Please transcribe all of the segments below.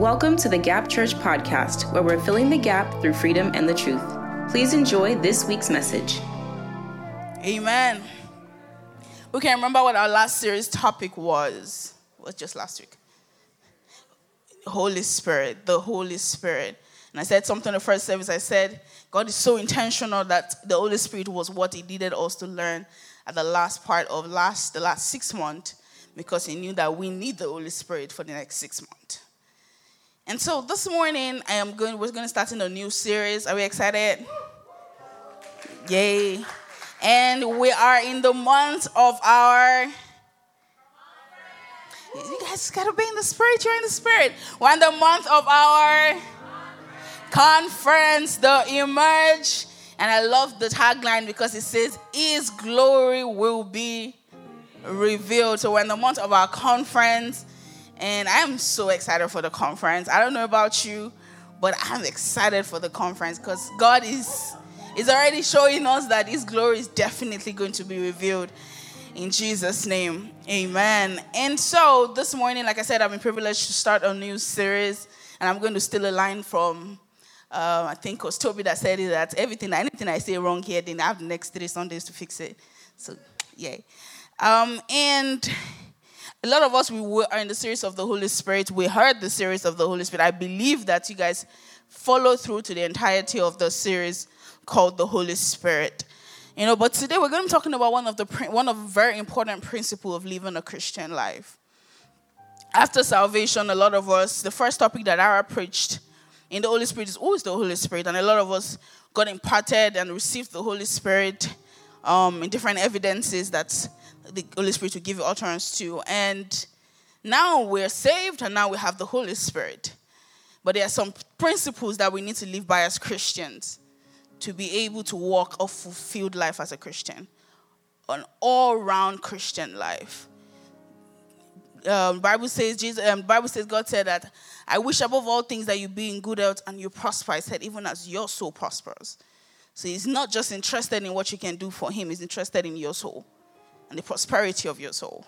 Welcome to the Gap Church podcast, where we're filling the gap through freedom and the truth. Please enjoy this week's message. Amen. We can remember what our last series topic was. It was just last week. Holy Spirit, the Holy Spirit. And I said something in the first service. I said, God is so intentional that the Holy Spirit was what He needed us to learn at the last part of last the last six months, because He knew that we need the Holy Spirit for the next six months. And so this morning, I am going. We're going to start in a new series. Are we excited? Yay! And we are in the month of our. You guys gotta be in the spirit. You're in the spirit. We're in the month of our conference, the emerge. And I love the tagline because it says, His glory will be revealed. So we're in the month of our conference. And I'm so excited for the conference. I don't know about you, but I'm excited for the conference because God is, is already showing us that His glory is definitely going to be revealed in Jesus' name. Amen. And so this morning, like I said, I've been privileged to start a new series, and I'm going to steal a line from. Uh, I think it was Toby that said it that everything, anything I say wrong here, then I have the next three Sundays to fix it. So, yay. Um, and a lot of us we are in the series of the Holy Spirit. We heard the series of the Holy Spirit. I believe that you guys follow through to the entirety of the series called the Holy Spirit. You know, but today we're going to be talking about one of the one of very important principle of living a Christian life. After salvation, a lot of us, the first topic that I preached in the Holy Spirit is always the Holy Spirit, and a lot of us got imparted and received the Holy Spirit um, in different evidences that the Holy Spirit will give utterance to. And now we're saved and now we have the Holy Spirit. But there are some principles that we need to live by as Christians to be able to walk a fulfilled life as a Christian, an all-round Christian life. Um, Bible says Jesus. Um, Bible says God said that I wish above all things that you be in good health and you prosper. He said even as your soul prospers. So He's not just interested in what you can do for Him. He's interested in your soul and the prosperity of your soul.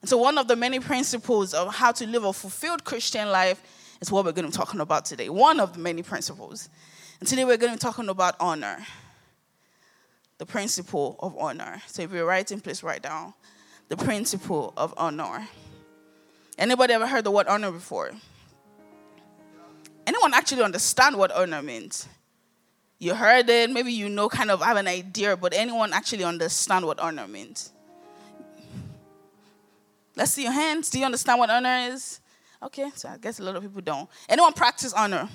And so, one of the many principles of how to live a fulfilled Christian life is what we're going to be talking about today. One of the many principles. And today, we're going to be talking about honor. The principle of honor. So, if you're writing, please write down the principle of honor. Anybody ever heard the word honor before? Anyone actually understand what honor means? You heard it, maybe you know, kind of have an idea, but anyone actually understand what honor means? Let's see your hands. Do you understand what honor is? Okay, so I guess a lot of people don't. Anyone practice honor?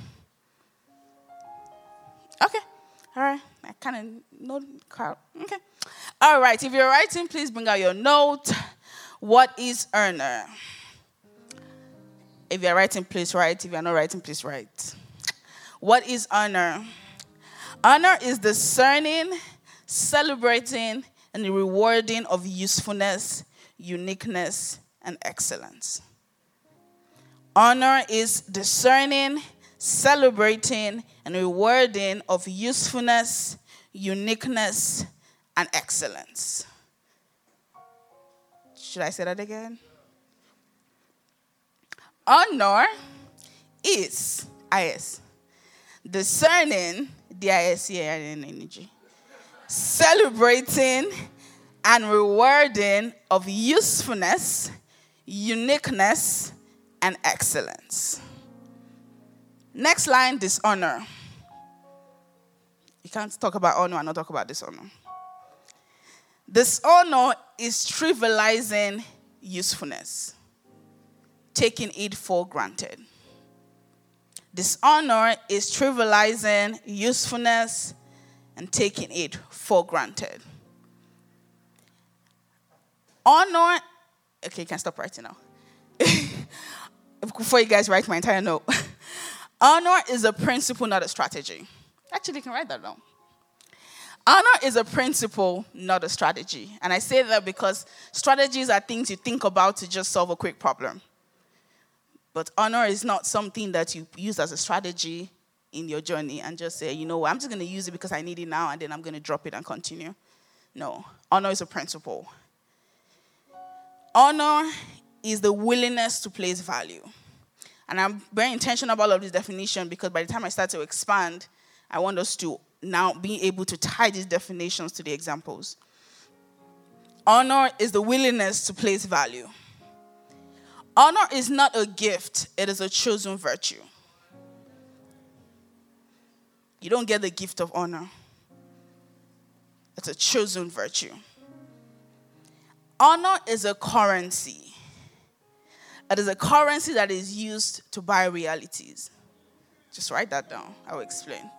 Okay, all right. I kind of know crowd. Okay, all right. If you're writing, please bring out your note. What is honor? If you're writing, please write. If you're not writing, please write. What is honor? Honor is discerning, celebrating, and rewarding of usefulness, uniqueness, and excellence. Honor is discerning, celebrating, and rewarding of usefulness, uniqueness, and excellence. Should I say that again? Honor is IS discerning D-I-S-C-A-R-N energy. Celebrating and rewarding of usefulness, uniqueness, and excellence. Next line dishonor. You can't talk about honor and not talk about dishonor. Dishonor is trivializing usefulness, taking it for granted. Dishonor is trivializing usefulness and taking it for granted. Honor, okay, you can stop writing now. Before you guys write my entire note. Honor is a principle, not a strategy. Actually, you can write that down. Honor is a principle, not a strategy. And I say that because strategies are things you think about to just solve a quick problem. But honor is not something that you use as a strategy in your journey and just say, you know what, I'm just going to use it because I need it now and then I'm going to drop it and continue. No, honor is a principle. Honor is the willingness to place value. And I'm very intentional about all of this definition because by the time I start to expand, I want us to now be able to tie these definitions to the examples. Honor is the willingness to place value. Honor is not a gift, it is a chosen virtue. You don't get the gift of honor, it's a chosen virtue. Honor is a currency. It is a currency that is used to buy realities. Just write that down. I will explain.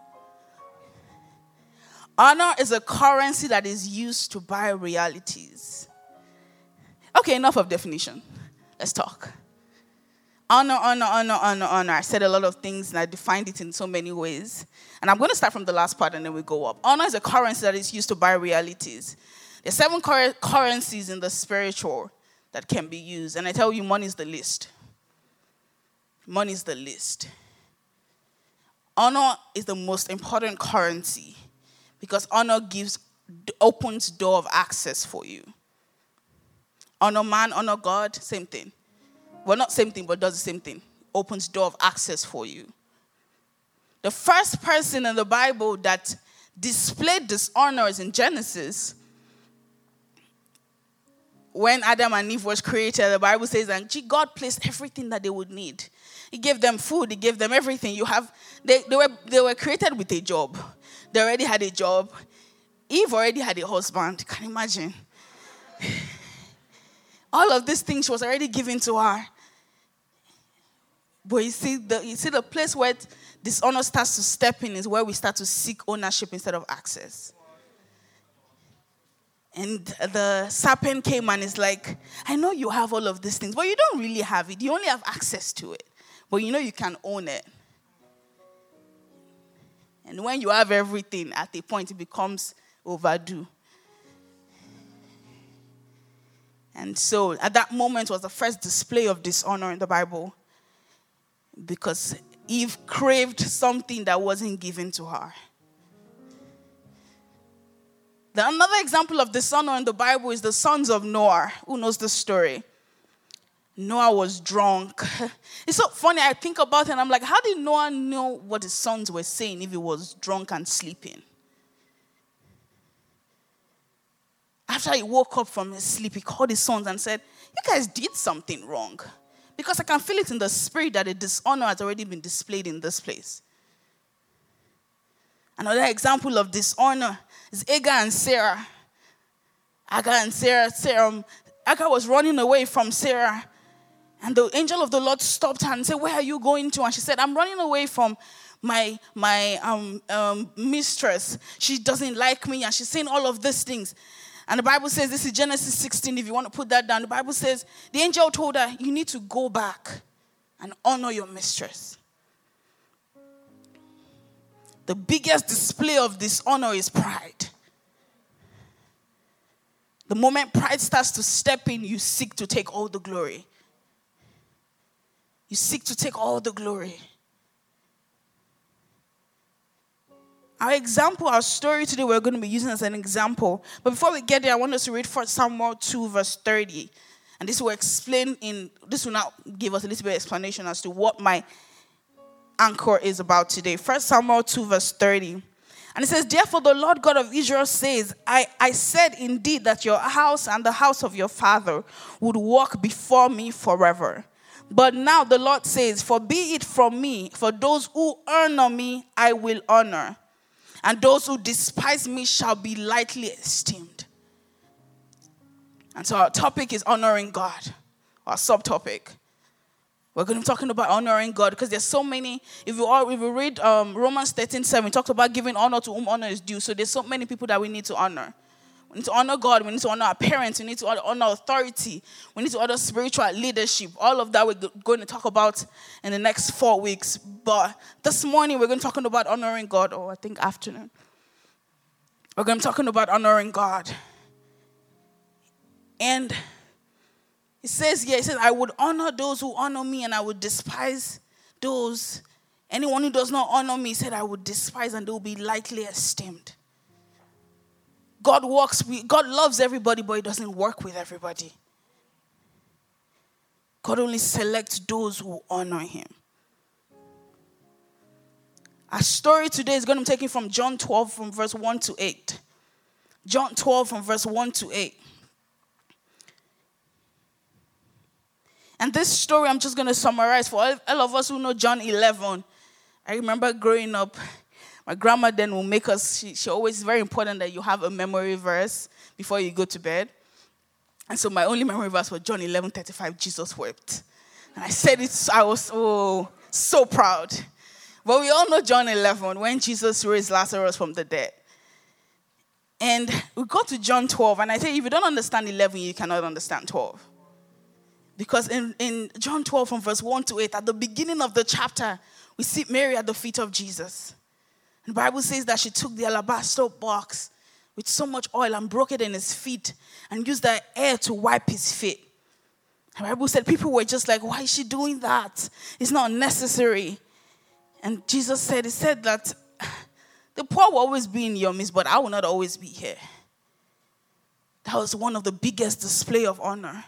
Honor is a currency that is used to buy realities. Okay, enough of definition. Let's talk. Honor, honor, honor, honor, honor. I said a lot of things and I defined it in so many ways. And I'm going to start from the last part and then we go up. Honor is a currency that is used to buy realities. There's seven cur- currencies in the spiritual that can be used. And I tell you, money is the list. Money is the list. Honor is the most important currency because honor gives opens door of access for you. Honor man, honor God, same thing. Well, not same thing, but does the same thing. Opens door of access for you. The first person in the Bible that displayed dishonor is in Genesis when Adam and Eve was created, the Bible says that God placed everything that they would need. He gave them food, He gave them everything. You have they, they were they were created with a job. They already had a job. Eve already had a husband. Can you imagine? All of these things was already given to her. But you see, the you see the place where dishonor starts to step in is where we start to seek ownership instead of access. And the serpent came and is like, I know you have all of these things, but you don't really have it. You only have access to it. But you know you can own it. And when you have everything, at a point it becomes overdue. And so at that moment was the first display of dishonor in the Bible because Eve craved something that wasn't given to her. The, another example of dishonor in the Bible is the sons of Noah. Who knows the story? Noah was drunk. It's so funny. I think about it and I'm like, how did Noah know what his sons were saying if he was drunk and sleeping? After he woke up from his sleep, he called his sons and said, You guys did something wrong. Because I can feel it in the spirit that a dishonor has already been displayed in this place. Another example of dishonor is Agar and Sarah. Agar and Sarah, Sarah um, Agar was running away from Sarah. And the angel of the Lord stopped her and said, Where are you going to? And she said, I'm running away from my, my um, um, mistress. She doesn't like me. And she's saying all of these things. And the Bible says, this is Genesis 16, if you want to put that down. The Bible says, the angel told her, You need to go back and honor your mistress. The biggest display of dishonor is pride. The moment pride starts to step in, you seek to take all the glory. You seek to take all the glory. Our example, our story today, we're going to be using as an example. But before we get there, I want us to read 1 Samuel 2, verse 30. And this will explain in, this will now give us a little bit of explanation as to what my anchor is about today. First Samuel 2, verse 30. And it says, Therefore, the Lord God of Israel says, I, I said indeed that your house and the house of your father would walk before me forever. But now the Lord says, For be it from me, for those who honor me, I will honor, and those who despise me shall be lightly esteemed. And so our topic is honoring God, our subtopic. We're going to be talking about honoring God because there's so many. If you all, if you read um, Romans 13 7, we talked about giving honor to whom honor is due. So there's so many people that we need to honor. We need to honor God. We need to honor our parents. We need to honor authority. We need to honor spiritual leadership. All of that we're going to talk about in the next four weeks. But this morning we're going to be talking about honoring God, or I think afternoon. We're going to be talking about honoring God. And it says here, it says, I would honor those who honor me and I would despise those. Anyone who does not honor me said, I would despise and they will be lightly esteemed. God works, with, God loves everybody, but He doesn't work with everybody. God only selects those who honor Him. Our story today is going to be taken from John 12, from verse 1 to 8. John 12, from verse 1 to 8. And this story, I'm just going to summarize for all, all of us who know John 11. I remember growing up, my grandma then will make us, she, she always, very important that you have a memory verse before you go to bed. And so my only memory verse was John 11 35, Jesus wept. And I said it, I was oh, so proud. But we all know John 11 when Jesus raised Lazarus from the dead. And we go to John 12, and I say if you don't understand 11, you cannot understand 12. Because in, in John 12, from verse 1 to 8, at the beginning of the chapter, we see Mary at the feet of Jesus. The Bible says that she took the alabaster box with so much oil and broke it in his feet and used the air to wipe his feet. The Bible said people were just like, why is she doing that? It's not necessary. And Jesus said, He said that the poor will always be in your midst, but I will not always be here. That was one of the biggest display of honor.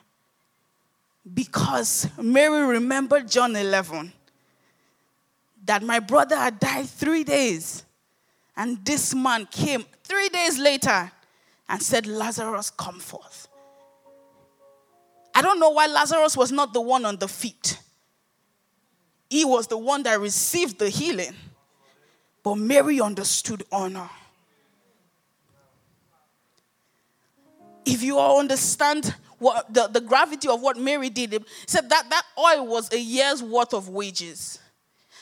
Because Mary remembered John 11 that my brother had died three days, and this man came three days later and said, Lazarus, come forth. I don't know why Lazarus was not the one on the feet. He was the one that received the healing. But Mary understood honor. If you all understand what the, the gravity of what Mary did, it said that that oil was a year's worth of wages.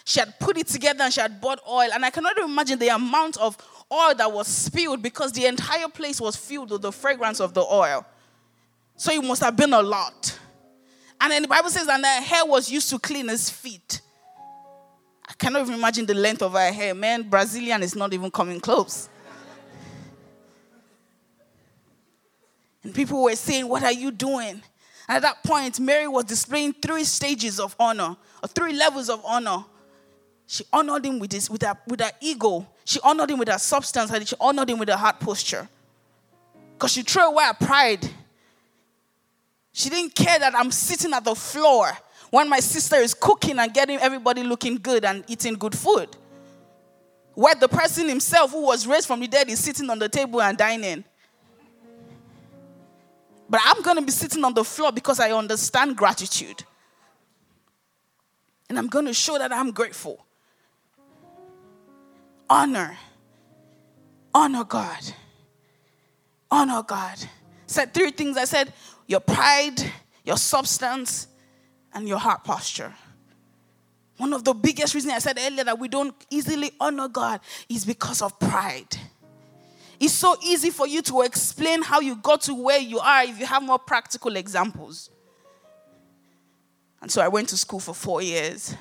She had put it together and she had bought oil. And I cannot imagine the amount of oil that was spilled because the entire place was filled with the fragrance of the oil. So it must have been a lot. And then the Bible says and her hair was used to clean his feet. I cannot even imagine the length of her hair. Man, Brazilian is not even coming close. And people were saying, What are you doing? And at that point, Mary was displaying three stages of honor, or three levels of honor. She honored him with, his, with, her, with her ego, she honored him with her substance, and she honored him with her heart posture. Because she threw away her pride. She didn't care that I'm sitting at the floor when my sister is cooking and getting everybody looking good and eating good food. Where the person himself who was raised from the dead is sitting on the table and dining. But I'm going to be sitting on the floor because I understand gratitude. And I'm going to show that I'm grateful honor. Honor God. Honor God. Said three things. I said your pride, your substance, and your heart posture. One of the biggest reasons I said earlier that we don't easily honor God is because of pride. It's so easy for you to explain how you got to where you are if you have more practical examples. And so I went to school for four years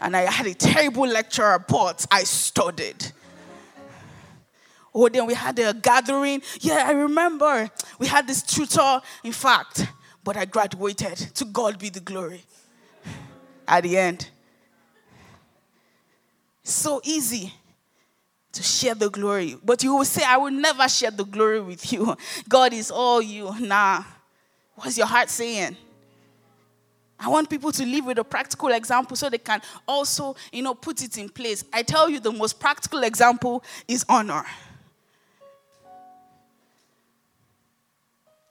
and I had a terrible lecturer, but I studied. Oh, then we had a gathering. Yeah, I remember. We had this tutor, in fact, but I graduated. To God be the glory. At the end. So easy to share the glory. But you will say, I will never share the glory with you. God is all you. Nah. What's your heart saying? I want people to live with a practical example so they can also, you know, put it in place. I tell you, the most practical example is honor.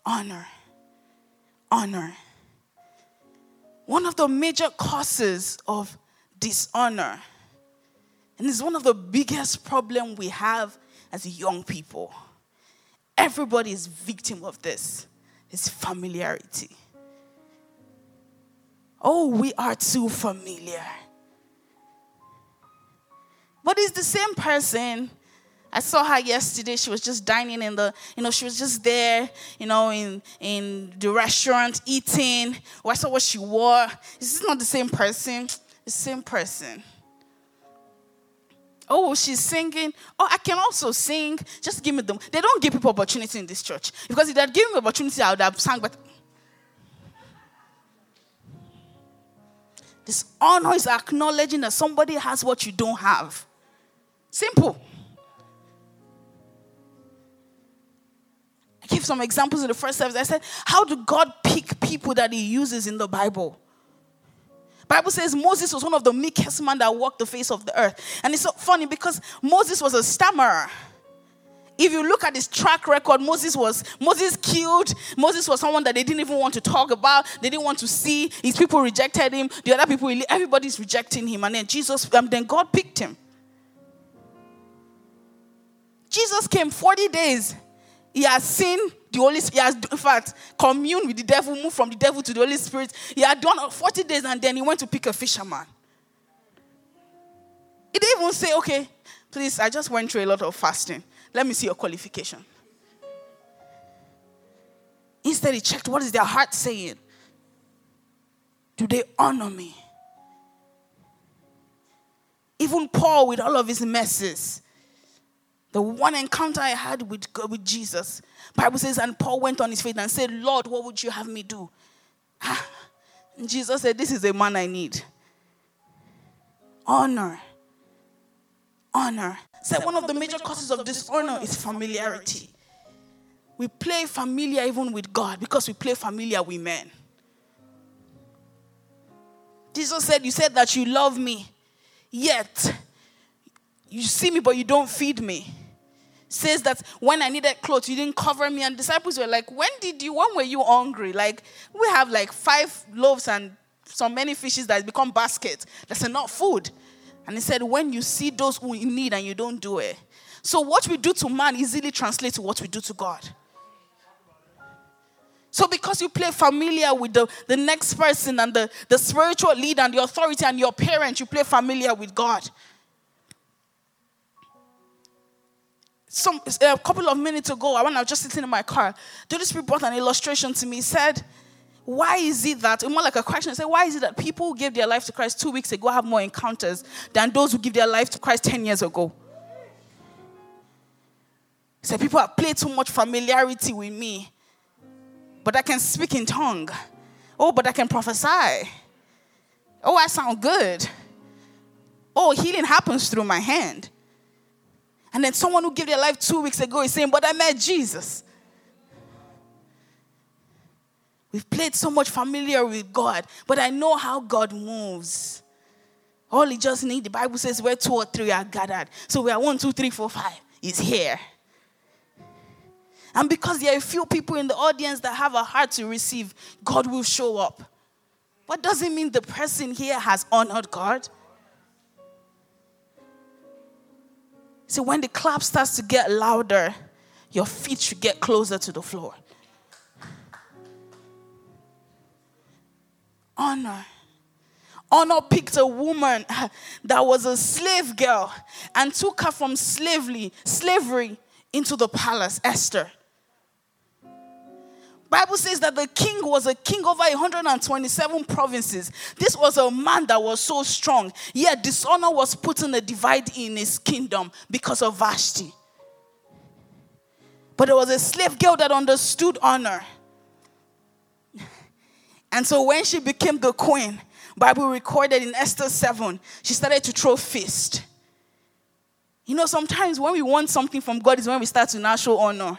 Honor. Honor. One of the major causes of dishonor, and it's one of the biggest problem we have as young people. Everybody is victim of this. It's familiarity. Oh, we are too familiar. But it's the same person. I saw her yesterday. She was just dining in the, you know, she was just there, you know, in, in the restaurant eating. Oh, I saw what she wore. This is not the same person. The same person. Oh, she's singing. Oh, I can also sing. Just give me them. They don't give people opportunity in this church. Because if they'd given me opportunity, I would have sang but This honor is acknowledging that somebody has what you don't have. Simple. I gave some examples in the first service. I said, How do God pick people that He uses in the Bible? Bible says Moses was one of the meekest men that walked the face of the earth. And it's so funny because Moses was a stammerer. If you look at his track record, Moses was Moses killed. Moses was someone that they didn't even want to talk about. They didn't want to see. His people rejected him. The other people, everybody's rejecting him. And then Jesus, um, then God picked him. Jesus came 40 days. He has seen the Holy Spirit. He has, in fact, communed with the devil, moved from the devil to the Holy Spirit. He had done 40 days and then he went to pick a fisherman. He didn't even say, okay, please, I just went through a lot of fasting. Let me see your qualification. Instead, he checked what is their heart saying. Do they honor me? Even Paul, with all of his messes, the one encounter I had with, with Jesus, Bible says, and Paul went on his feet and said, Lord, what would you have me do? Ah, and Jesus said, This is a man I need. Honor. Honor. Said one of the major causes of dishonor is familiarity. We play familiar even with God because we play familiar with men. Jesus said, You said that you love me, yet you see me, but you don't feed me says that when I needed clothes, you didn't cover me. And disciples were like, When did you, when were you hungry? Like, we have like five loaves and so many fishes that become baskets. That's enough food. And he said, When you see those who in need and you don't do it. So, what we do to man easily translates to what we do to God. So, because you play familiar with the, the next person and the, the spiritual leader and the authority and your parent, you play familiar with God. Some a couple of minutes ago, when I was just sitting in my car, the Holy Spirit brought an illustration to me. He said, Why is it that, more like a question, I said, Why is it that people who gave their life to Christ two weeks ago have more encounters than those who give their life to Christ 10 years ago? He said, People have played too much familiarity with me, but I can speak in tongue. Oh, but I can prophesy. Oh, I sound good. Oh, healing happens through my hand. And then someone who gave their life two weeks ago is saying, But I met Jesus. We've played so much familiar with God, but I know how God moves. All he just needs, the Bible says, where two or three are gathered. So we are one, two, three, four, five. Is here. And because there are a few people in the audience that have a heart to receive, God will show up. What does it mean the person here has honored God? See, when the clap starts to get louder, your feet should get closer to the floor. Honor. Honor picked a woman that was a slave girl and took her from slavery, slavery into the palace, Esther. Bible says that the king was a king over 127 provinces. This was a man that was so strong. Yet dishonor was putting a divide in his kingdom because of Vashti. But there was a slave girl that understood honor. And so when she became the queen, Bible recorded in Esther 7, she started to throw fist. You know, sometimes when we want something from God is when we start to now show honor.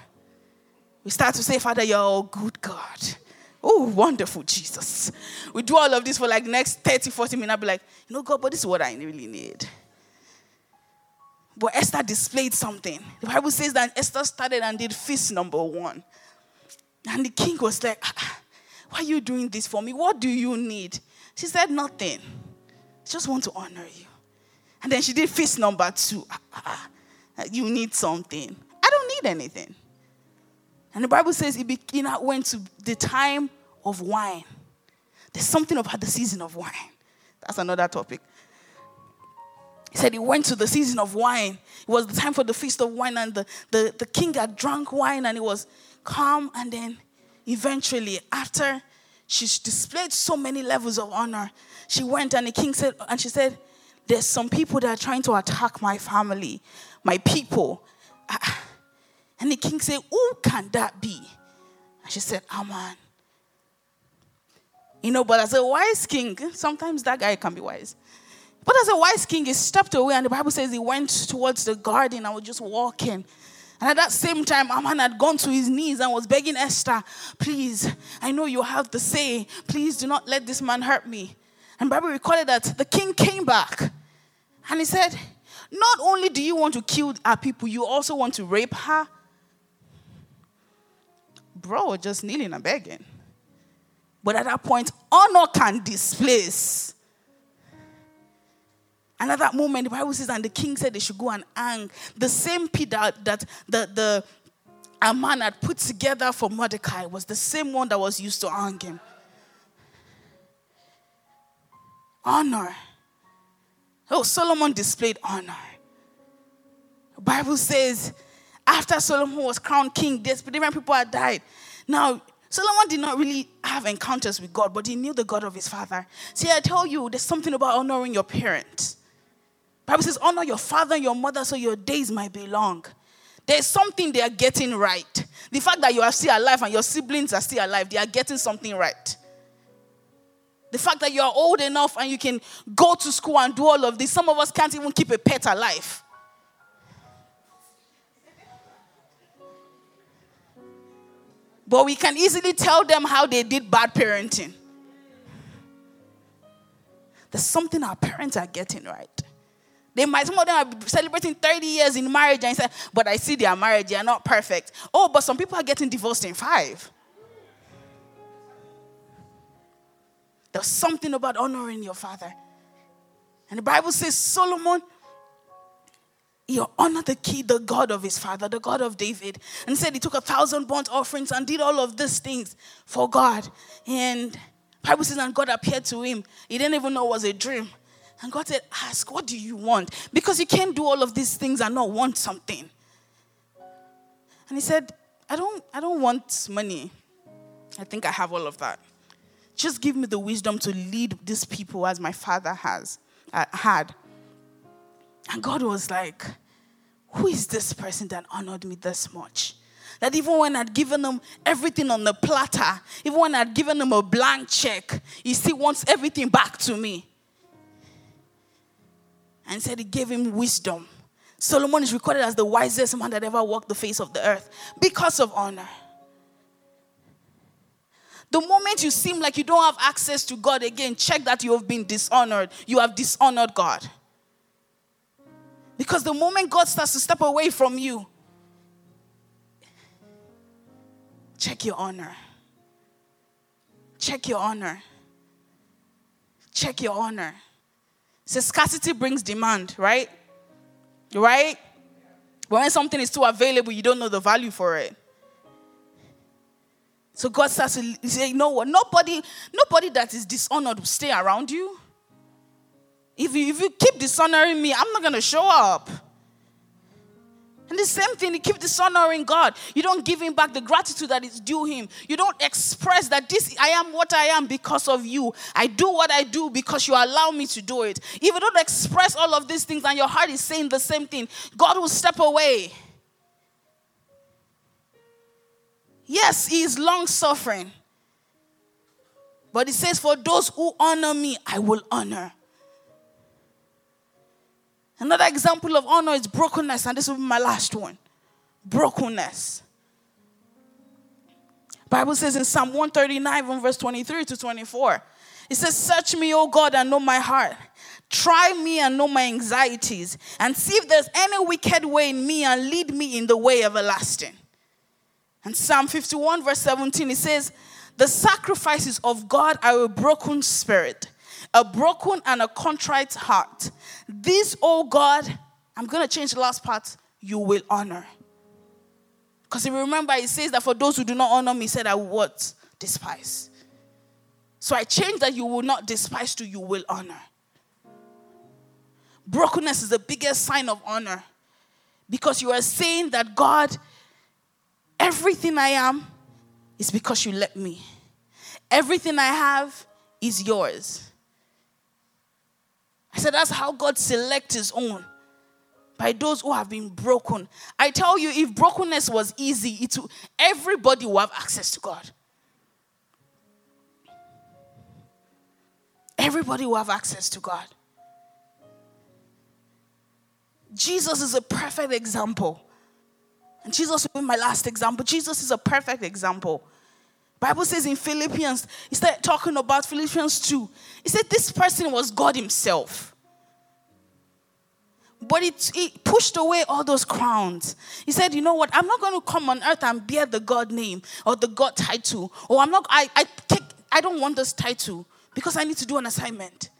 We start to say, Father, you're a good God. Oh, wonderful Jesus. We do all of this for like next 30, 40 minutes. I'll be like, you know, God, but this is what I really need. But Esther displayed something. The Bible says that Esther started and did feast number one. And the king was like, ah, ah, Why are you doing this for me? What do you need? She said, Nothing. I just want to honor you. And then she did feast number two. Ah, you need something. I don't need anything. And the Bible says he, went to the time of wine. There's something about the season of wine. That's another topic. He said he went to the season of wine. It was the time for the feast of wine, and the, the, the king had drunk wine and he was calm. And then eventually, after she displayed so many levels of honor, she went and the king said, and she said, There's some people that are trying to attack my family, my people. I, and the king said, Who can that be? And she said, Aman. You know, but as a wise king, sometimes that guy can be wise. But as a wise king, he stepped away, and the Bible says he went towards the garden and was just walking. And at that same time, Aman had gone to his knees and was begging Esther, Please, I know you have the say. Please do not let this man hurt me. And Bible recorded that the king came back and he said, Not only do you want to kill our people, you also want to rape her. Bro, just kneeling and begging. But at that point, honor can displace. And at that moment, the Bible says, and the king said they should go and hang the same pit that, the, the a man had put together for Mordecai was the same one that was used to hang him. Honor. Oh, Solomon displayed honor. The Bible says, after Solomon was crowned king, different people had died. Now, Solomon did not really have encounters with God, but he knew the God of his father. See, I tell you, there's something about honoring your parents. Bible says, honor your father and your mother so your days might be long. There's something they are getting right. The fact that you are still alive and your siblings are still alive, they are getting something right. The fact that you are old enough and you can go to school and do all of this. Some of us can't even keep a pet alive. But we can easily tell them how they did bad parenting. There's something our parents are getting right. They might, some of them are celebrating 30 years in marriage and say, but I see their marriage, they are not perfect. Oh, but some people are getting divorced in five. There's something about honoring your father. And the Bible says Solomon, he honored the key, the God of his father, the God of David, and said he took a thousand burnt offerings and did all of these things for God. And Bible says, and God appeared to him. He didn't even know it was a dream. And God said, Ask, what do you want? Because you can't do all of these things and not want something. And he said, I don't, I don't want money. I think I have all of that. Just give me the wisdom to lead these people as my father has uh, had. And God was like, Who is this person that honored me this much? That even when I'd given him everything on the platter, even when I'd given him a blank check, he still wants everything back to me and said he gave him wisdom. Solomon is recorded as the wisest man that ever walked the face of the earth because of honor. The moment you seem like you don't have access to God again, check that you have been dishonored. You have dishonored God. Because the moment God starts to step away from you, check your honor. Check your honor. Check your honor. So scarcity brings demand, right? Right? But When something is too available, you don't know the value for it. So God starts to say, you know what? Nobody, nobody that is dishonored will stay around you. If you, if you keep dishonoring me, I'm not going to show up. And the same thing, you keep dishonoring God. You don't give Him back the gratitude that is due Him. You don't express that this I am what I am because of you. I do what I do because you allow me to do it. If you don't express all of these things and your heart is saying the same thing, God will step away. Yes, He is long suffering. But He says, For those who honor me, I will honor. Another example of honor is brokenness, and this will be my last one. Brokenness. Bible says in Psalm 139, from verse 23 to 24, it says, Search me, O God, and know my heart. Try me and know my anxieties, and see if there's any wicked way in me, and lead me in the way everlasting. And Psalm 51, verse 17, it says, The sacrifices of God are a broken spirit a broken and a contrite heart. This, oh God, I'm going to change the last part, you will honor. Because if you remember, it says that for those who do not honor me, said I will what? Despise. So I change that you will not despise to you will honor. Brokenness is the biggest sign of honor because you are saying that God, everything I am is because you let me. Everything I have is yours. I said, that's how God selects his own. By those who have been broken. I tell you, if brokenness was easy, it everybody will have access to God. Everybody will have access to God. Jesus is a perfect example. And Jesus will be my last example. Jesus is a perfect example. Bible says in Philippians, he started talking about Philippians 2. He said this person was God himself. But it, it pushed away all those crowns. He said, you know what? I'm not going to come on earth and bear the God name or the God title. Or I'm not, I, I take, I don't want this title because I need to do an assignment.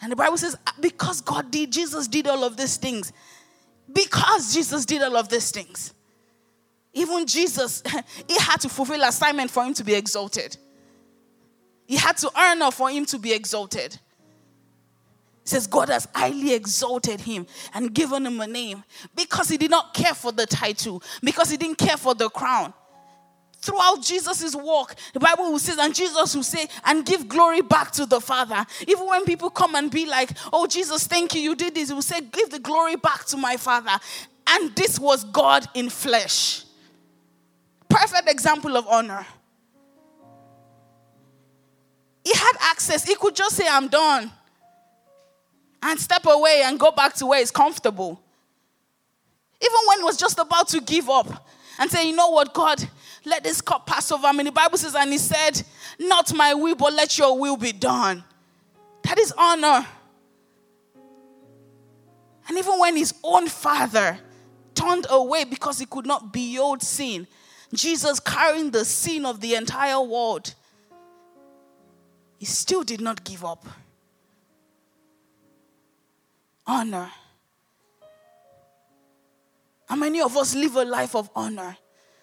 And the Bible says, because God did, Jesus did all of these things. Because Jesus did all of these things. Even Jesus, he had to fulfill assignment for him to be exalted. He had to earn enough for him to be exalted. It says God has highly exalted him and given him a name because he did not care for the title, because he didn't care for the crown. Throughout Jesus' walk, the Bible will say, and Jesus will say, and give glory back to the Father. Even when people come and be like, Oh, Jesus, thank you, you did this, he will say, Give the glory back to my Father. And this was God in flesh. Perfect example of honor. He had access, he could just say, I'm done, and step away and go back to where he's comfortable. Even when he was just about to give up and say, You know what, God, let this cup pass over me. The Bible says, and he said, Not my will, but let your will be done. That is honor. And even when his own father turned away because he could not behold sin, Jesus carrying the sin of the entire world, he still did not give up. Honor. How many of us live a life of honor?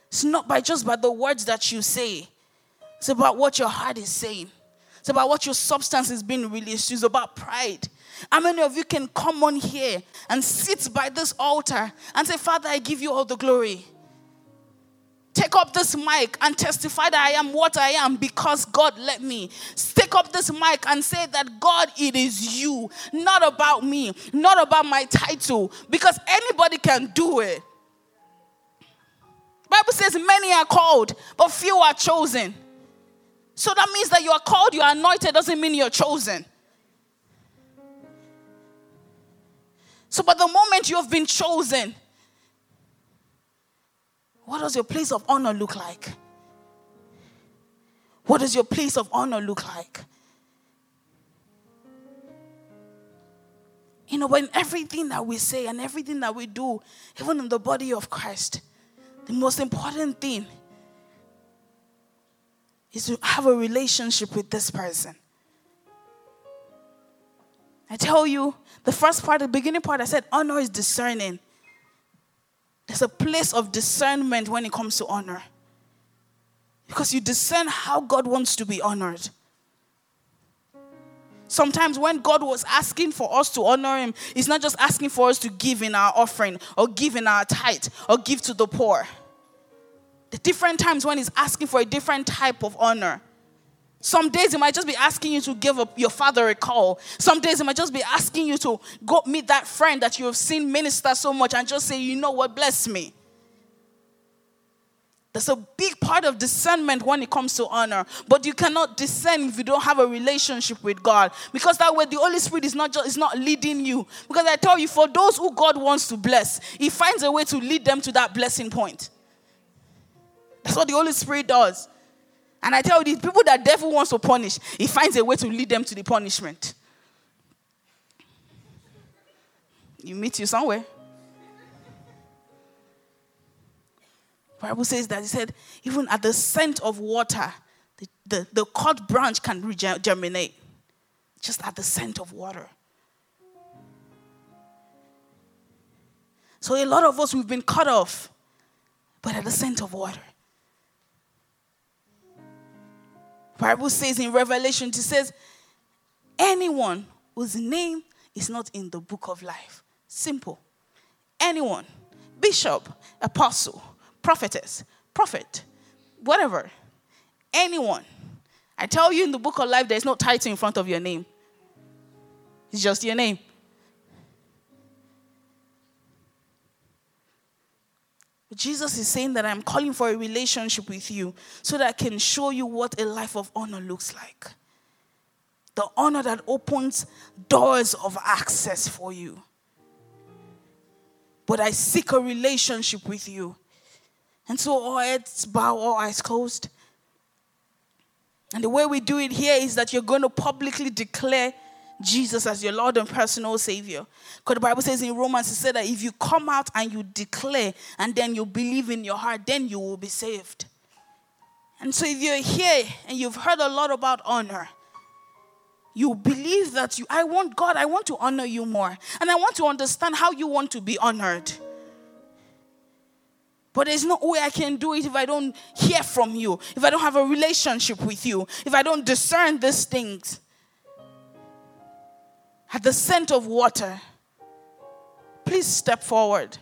It's not by just by the words that you say. It's about what your heart is saying. It's about what your substance is being released. It's about pride. How many of you can come on here and sit by this altar and say, Father, I give you all the glory? Take up this mic and testify that I am what I am because God let me. Take up this mic and say that God, it is you, not about me, not about my title, because anybody can do it. Bible says many are called, but few are chosen. So that means that you are called, you are anointed, doesn't mean you're chosen. So, but the moment you have been chosen, what does your place of honor look like? What does your place of honor look like? You know, when everything that we say and everything that we do, even in the body of Christ, the most important thing is to have a relationship with this person. I tell you, the first part, the beginning part, I said honor is discerning. There's a place of discernment when it comes to honor. Because you discern how God wants to be honored. Sometimes when God was asking for us to honor Him, He's not just asking for us to give in our offering or give in our tithe or give to the poor. The different times when He's asking for a different type of honor. Some days He might just be asking you to give your father a call. Some days He might just be asking you to go meet that friend that you have seen minister so much and just say, you know what, bless me. That's a big part of discernment when it comes to honor, but you cannot discern if you don't have a relationship with God, because that way the Holy Spirit is not just is not leading you. Because I tell you, for those who God wants to bless, He finds a way to lead them to that blessing point. That's what the Holy Spirit does. And I tell you, these people that devil wants to punish, he finds a way to lead them to the punishment. You meet you somewhere. Bible says that he said, even at the scent of water, the, the, the cut branch can germinate. Just at the scent of water. So a lot of us we've been cut off, but at the scent of water. Bible says in Revelation, it says, anyone whose name is not in the book of life. Simple. Anyone, bishop, apostle, prophetess, prophet, whatever. Anyone. I tell you in the book of life, there's no title in front of your name. It's just your name. Jesus is saying that I'm calling for a relationship with you so that I can show you what a life of honor looks like. The honor that opens doors of access for you. But I seek a relationship with you. And so, all heads bow, all eyes closed. And the way we do it here is that you're going to publicly declare Jesus as your Lord and personal Savior. Because the Bible says in Romans, it said that if you come out and you declare and then you believe in your heart, then you will be saved. And so if you're here and you've heard a lot about honor, you believe that you, I want God, I want to honor you more. And I want to understand how you want to be honored. But there's no way I can do it if I don't hear from you, if I don't have a relationship with you, if I don't discern these things. At the scent of water, please step forward.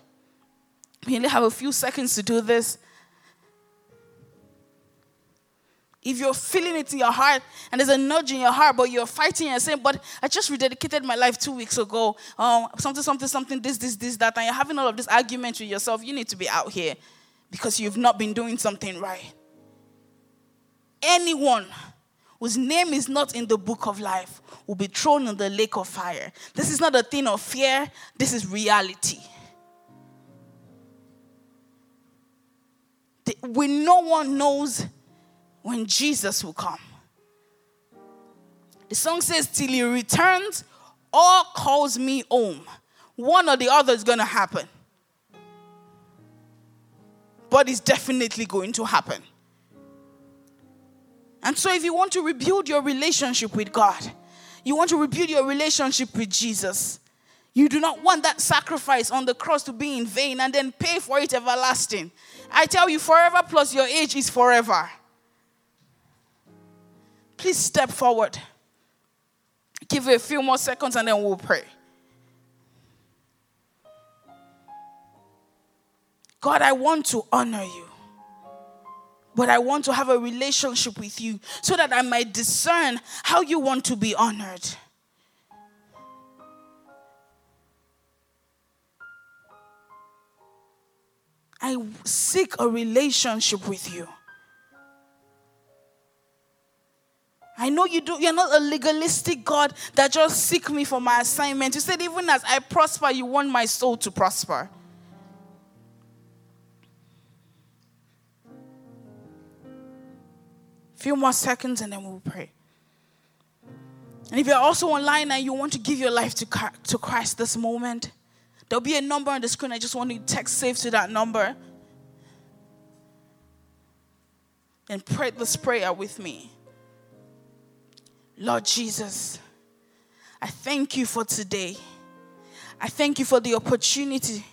We only have a few seconds to do this. If you're feeling it in your heart and there's a nudge in your heart, but you're fighting and saying, But I just rededicated my life two weeks ago, um, something, something, something, this, this, this, that, and you're having all of this argument with yourself, you need to be out here because you've not been doing something right. Anyone whose name is not in the book of life will be thrown in the lake of fire. This is not a thing of fear, this is reality. We no one knows when Jesus will come. The song says, Till he returns or calls me home. One or the other is going to happen. But it's definitely going to happen. And so, if you want to rebuild your relationship with God, you want to rebuild your relationship with Jesus, you do not want that sacrifice on the cross to be in vain and then pay for it everlasting. I tell you, forever plus your age is forever. Please step forward. Give it a few more seconds and then we'll pray. God, I want to honor you. But I want to have a relationship with you so that I might discern how you want to be honored. I seek a relationship with you. I know you do. You're not a legalistic God that just seek me for my assignment. You said, even as I prosper, you want my soul to prosper. Few more seconds and then we'll pray. And if you're also online and you want to give your life to, to Christ this moment, there'll be a number on the screen. I just want you to text save to that number. And pray this prayer with me. Lord Jesus, I thank you for today. I thank you for the opportunity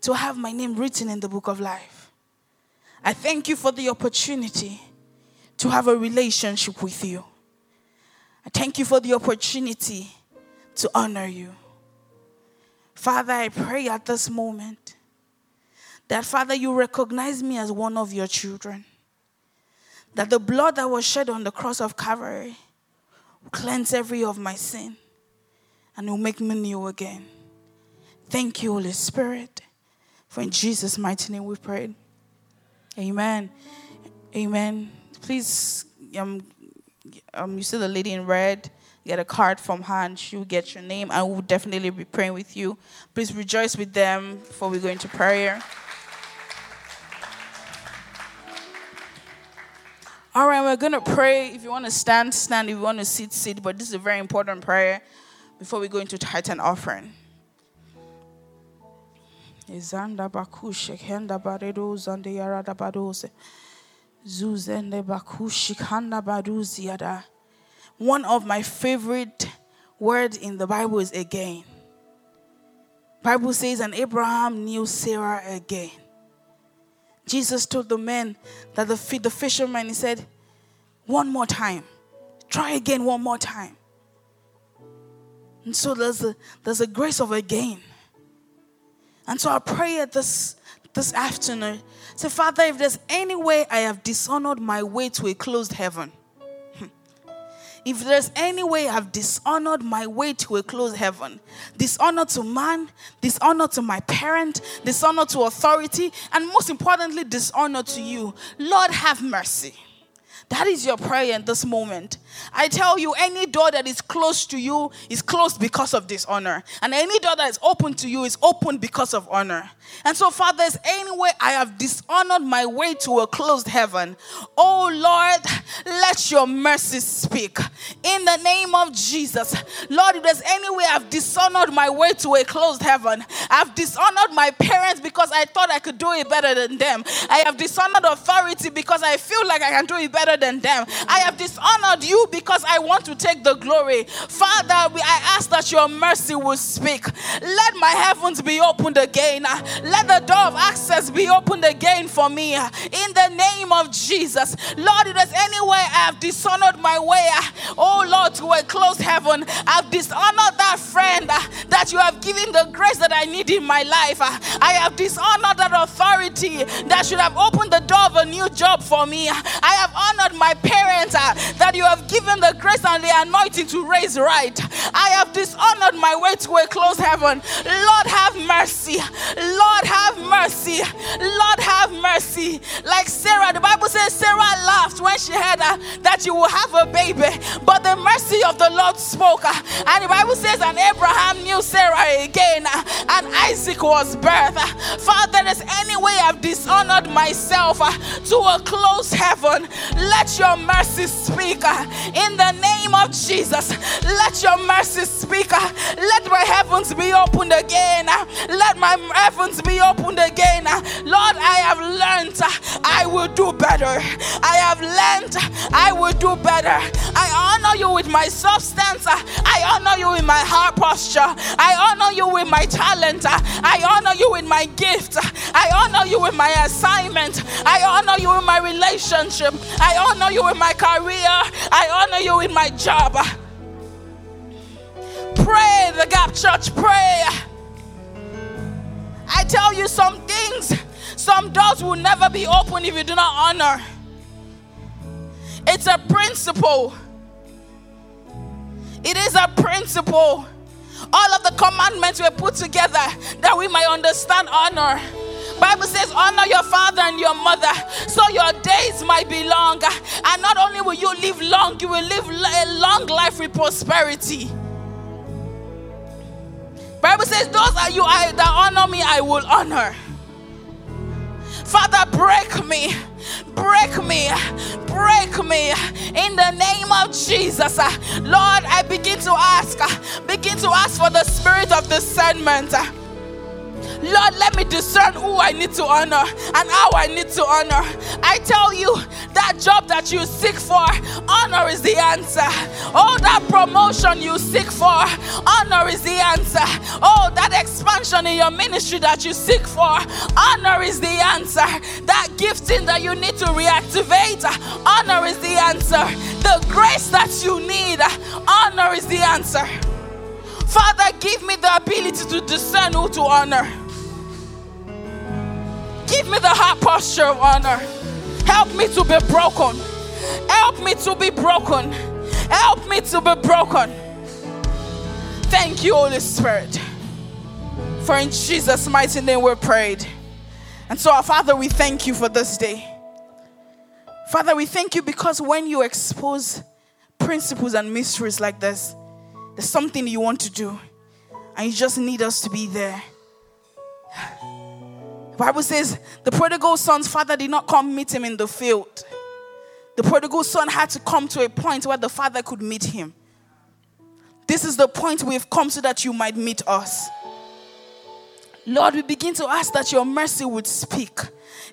to have my name written in the book of life. I thank you for the opportunity to have a relationship with you. I thank you for the opportunity to honor you. Father, I pray at this moment that, Father, you recognize me as one of your children. That the blood that was shed on the cross of Calvary will cleanse every of my sin, and will make me new again. Thank you, Holy Spirit. For in Jesus' mighty name we prayed. Amen. Amen. Please, um, um, you see the lady in red, get a card from her and she'll get your name. I will definitely be praying with you. Please rejoice with them before we go into prayer. All right, we're going to pray. If you want to stand, stand. If you want to sit, sit. But this is a very important prayer before we go into tithe and offering. One of my favorite words in the Bible is again. Bible says, and Abraham knew Sarah again. Jesus told the men that the, the fishermen, he said, one more time. Try again one more time. And so there's a, there's a grace of again. And so I pray at this, this afternoon, say, Father, if there's any way I have dishonored my way to a closed heaven, if there's any way I've dishonored my way to a closed heaven, dishonor to man, dishonor to my parent, dishonor to authority, and most importantly, dishonor to you, Lord, have mercy. That is your prayer in this moment. I tell you, any door that is closed to you is closed because of dishonor. And any door that is open to you is open because of honor. And so, Father, is any way I have dishonored my way to a closed heaven, oh Lord, let your mercy speak. In the name of Jesus, Lord, if there's any way I've dishonored my way to a closed heaven, I've dishonored my parents because I thought I could do it better than them. I have dishonored authority because I feel like I can do it better than them. I have dishonored you because I want to take the glory. Father, I ask that your mercy will speak. Let my heavens be opened again. Let the door of access be opened again for me. In the name of Jesus. Lord, if there's any way I have dishonored my way, oh Lord, to a closed heaven, I've dishonored that friend that you have given the grace that I need in my life. I have dishonored that authority that should have opened the door of a new job for me. I have honored my parents given the grace and the anointing to raise right. I have dishonored my way to a closed heaven. Lord, have mercy. Lord, have mercy. Lord, have mercy. Like Sarah, the Bible says Sarah laughed when she heard uh, that you will have a baby, but the mercy of the Lord spoke. Uh, and the Bible says, and Abraham knew Sarah again, uh, and Isaac was birthed. Father, there's any way I've dishonored myself to a closed heaven. Let your mercy speak in the name of Jesus. Let your mercy speak. Uh, let my heavens be opened again. Uh, let my heavens be opened again. Uh, Lord, I have learned I will do better. I have learned I will do better. I honor you with my substance. I honor you with my heart posture. I honor you with my talent. I honor you with my gift. I honor you with my assignment. I honor you with my relationship. I honor you with my career. I honor you with my job. Pray, the Gap Church, pray. I tell you some things, some doors will never be open if you do not honor. It's a principle. It is a principle. All of the commandments were put together that we might understand honor. Bible says honor your father and your mother so your days might be longer and not only will you live long you will live a long life with prosperity Bible says, Those are you I, that honor me, I will honor. Father, break me, break me, break me in the name of Jesus. Lord, I begin to ask, begin to ask for the spirit of discernment. Lord, let me discern who I need to honor and how I need to honor. I tell you, that job that you seek for, honor is the answer. Oh, that promotion you seek for, honor is the answer. Oh, that expansion in your ministry that you seek for, honor is the answer. That gifting that you need to reactivate, honor is the answer. The grace that you need, honor is the answer. Father, give me the ability to discern who to honor. Give me the heart posture of honor. Help me to be broken. Help me to be broken. Help me to be broken. Thank you, Holy Spirit. For in Jesus' mighty name we prayed. And so, our Father, we thank you for this day. Father, we thank you because when you expose principles and mysteries like this, there's something you want to do, and you just need us to be there. Bible says the prodigal son's father did not come meet him in the field. The prodigal son had to come to a point where the father could meet him. This is the point we've come so that you might meet us. Lord, we begin to ask that your mercy would speak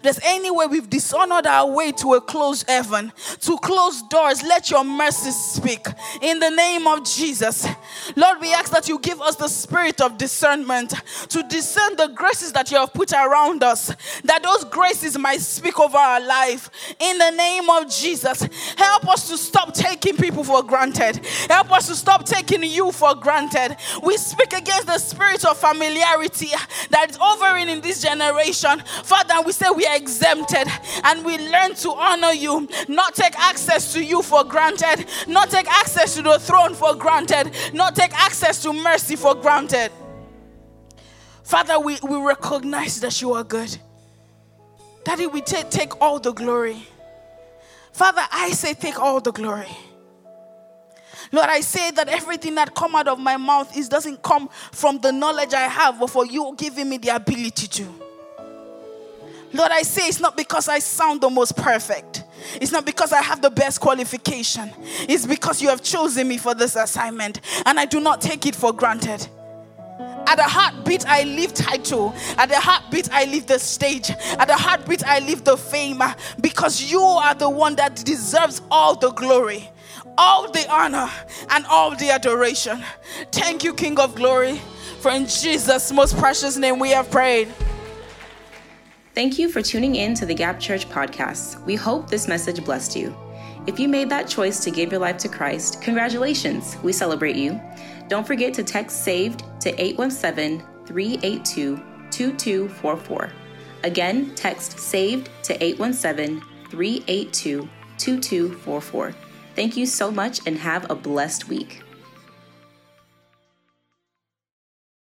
there's any way we've dishonored our way to a closed heaven, to closed doors, let your mercy speak. In the name of Jesus. Lord, we ask that you give us the spirit of discernment to discern the graces that you have put around us, that those graces might speak over our life. In the name of Jesus. Help us to stop taking people for granted. Help us to stop taking you for granted. We speak against the spirit of familiarity that is overing in this generation. Father, we say we are exempted and we learn to honor you, not take access to you for granted, not take access to the throne for granted, not take access to mercy for granted. Father, we, we recognize that you are good. Daddy, we take, take all the glory. Father, I say, take all the glory. Lord, I say that everything that come out of my mouth is doesn't come from the knowledge I have, but for you giving me the ability to. Lord, I say it's not because I sound the most perfect. It's not because I have the best qualification. It's because you have chosen me for this assignment, and I do not take it for granted. At the heartbeat, I leave title. At the heartbeat, I leave the stage. At the heartbeat, I leave the fame because you are the one that deserves all the glory, all the honor, and all the adoration. Thank you, King of glory, for in Jesus' most precious name we have prayed. Thank you for tuning in to the Gap Church podcast. We hope this message blessed you. If you made that choice to give your life to Christ, congratulations. We celebrate you. Don't forget to text SAVED to 817 382 2244. Again, text SAVED to 817 382 2244. Thank you so much and have a blessed week.